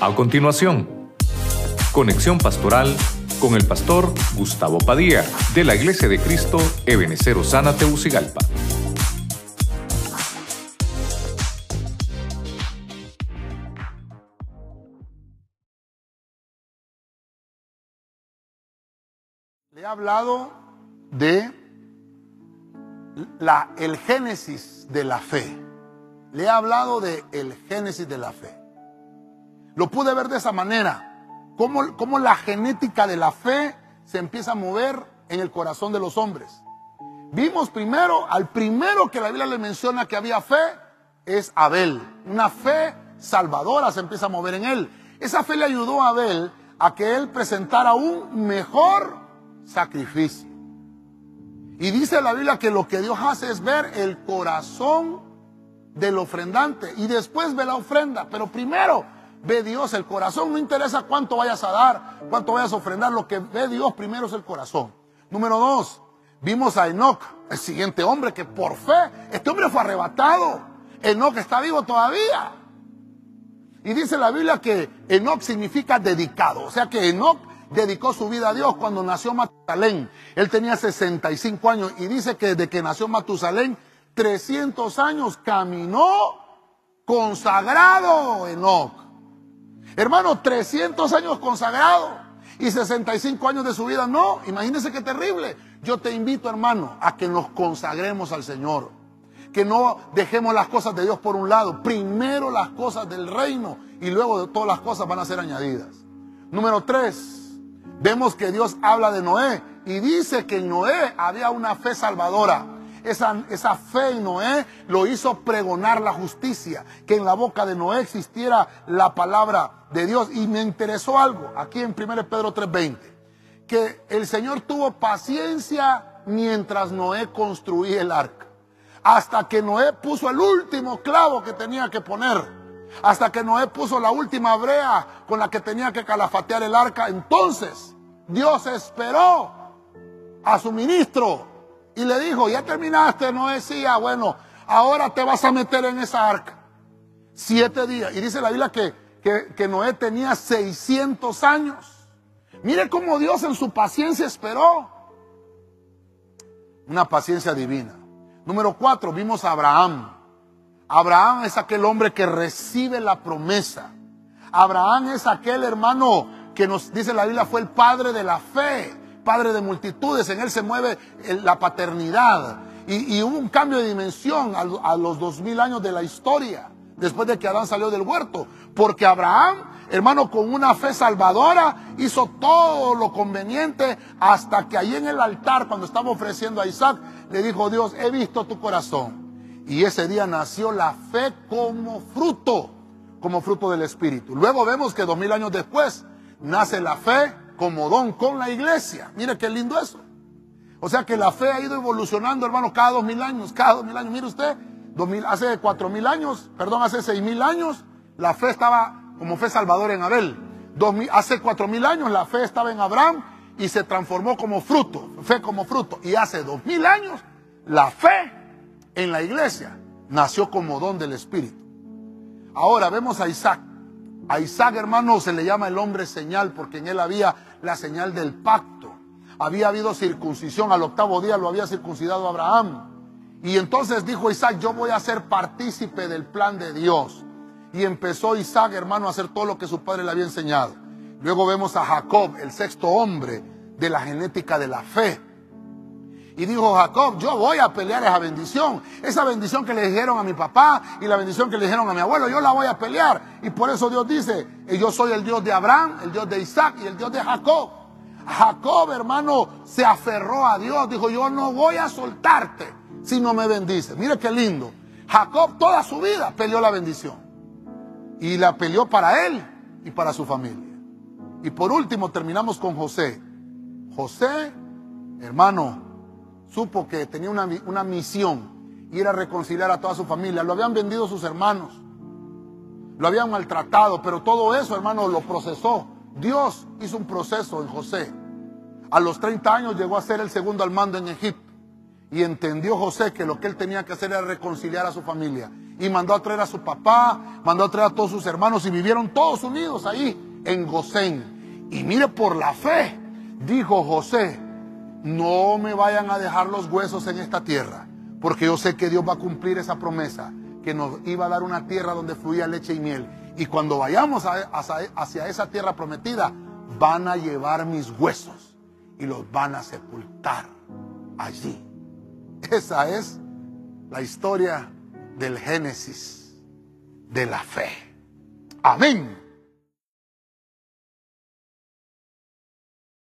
A continuación, conexión pastoral con el pastor Gustavo Padilla de la Iglesia de Cristo Ebenecer Osana Teucigalpa. Le he hablado de la, el génesis de la fe. Le he hablado de el génesis de la fe. Lo pude ver de esa manera. Cómo, cómo la genética de la fe se empieza a mover en el corazón de los hombres. Vimos primero, al primero que la Biblia le menciona que había fe, es Abel. Una fe salvadora se empieza a mover en él. Esa fe le ayudó a Abel a que él presentara un mejor sacrificio. Y dice la Biblia que lo que Dios hace es ver el corazón del ofrendante y después ve la ofrenda. Pero primero ve Dios el corazón. No interesa cuánto vayas a dar, cuánto vayas a ofrendar. Lo que ve Dios primero es el corazón. Número dos, vimos a Enoch, el siguiente hombre que por fe, este hombre fue arrebatado. Enoch está vivo todavía. Y dice la Biblia que Enoch significa dedicado. O sea que Enoch dedicó su vida a Dios cuando nació Matusalén. Él tenía 65 años y dice que desde que nació Matusalén, 300 años caminó consagrado Enoch. Hermano, 300 años consagrado y 65 años de su vida. No, imagínense qué terrible. Yo te invito, hermano, a que nos consagremos al Señor. Que no dejemos las cosas de Dios por un lado. Primero las cosas del reino y luego de todas las cosas van a ser añadidas. Número tres, vemos que Dios habla de Noé y dice que en Noé había una fe salvadora. Esa, esa, fe en Noé lo hizo pregonar la justicia, que en la boca de Noé existiera la palabra de Dios. Y me interesó algo aquí en 1 Pedro 3:20, que el Señor tuvo paciencia mientras Noé construía el arca. Hasta que Noé puso el último clavo que tenía que poner. Hasta que Noé puso la última brea con la que tenía que calafatear el arca. Entonces Dios esperó a su ministro y le dijo, ya terminaste, Noé decía, bueno, ahora te vas a meter en esa arca. Siete días. Y dice la Biblia que, que, que Noé tenía 600 años. Mire cómo Dios en su paciencia esperó. Una paciencia divina. Número cuatro, vimos a Abraham. Abraham es aquel hombre que recibe la promesa. Abraham es aquel hermano que nos dice la Biblia fue el padre de la fe, padre de multitudes. En él se mueve la paternidad. Y, y hubo un cambio de dimensión a, a los dos mil años de la historia, después de que Adán salió del huerto. Porque Abraham, hermano, con una fe salvadora, hizo todo lo conveniente hasta que ahí en el altar, cuando estaba ofreciendo a Isaac, le dijo Dios, he visto tu corazón. Y ese día nació la fe como fruto, como fruto del Espíritu. Luego vemos que dos mil años después nace la fe como don con la iglesia. Mire qué lindo eso. O sea que la fe ha ido evolucionando, hermano, cada dos mil años, cada dos mil años. Mire usted, hace cuatro mil años, perdón, hace seis mil años, la fe estaba como fe salvadora en Abel. Dos hace cuatro mil años la fe estaba en Abraham y se transformó como fruto, fe como fruto. Y hace dos mil años la fe en la iglesia nació como don del Espíritu. Ahora vemos a Isaac. A Isaac, hermano, se le llama el hombre señal porque en él había la señal del pacto. Había habido circuncisión, al octavo día lo había circuncidado Abraham. Y entonces dijo Isaac, yo voy a ser partícipe del plan de Dios. Y empezó Isaac, hermano, a hacer todo lo que su padre le había enseñado. Luego vemos a Jacob, el sexto hombre de la genética de la fe. Y dijo Jacob, yo voy a pelear esa bendición. Esa bendición que le dijeron a mi papá y la bendición que le dijeron a mi abuelo, yo la voy a pelear. Y por eso Dios dice, yo soy el Dios de Abraham, el Dios de Isaac y el Dios de Jacob. Jacob, hermano, se aferró a Dios. Dijo, yo no voy a soltarte si no me bendice. Mire qué lindo. Jacob toda su vida peleó la bendición. Y la peleó para él y para su familia. Y por último terminamos con José. José, hermano, supo que tenía una, una, misión, ir a reconciliar a toda su familia. Lo habían vendido sus hermanos, lo habían maltratado, pero todo eso, hermano, lo procesó. Dios hizo un proceso en José. A los 30 años llegó a ser el segundo al mando en Egipto. Y entendió José que lo que él tenía que hacer era reconciliar a su familia. Y mandó a traer a su papá, mandó a traer a todos sus hermanos y vivieron todos unidos ahí en Gosén. Y mire por la fe, dijo José, no me vayan a dejar los huesos en esta tierra, porque yo sé que Dios va a cumplir esa promesa, que nos iba a dar una tierra donde fluía leche y miel. Y cuando vayamos hacia esa tierra prometida, van a llevar mis huesos y los van a sepultar allí. Esa es la historia del Génesis de la fe. Amén.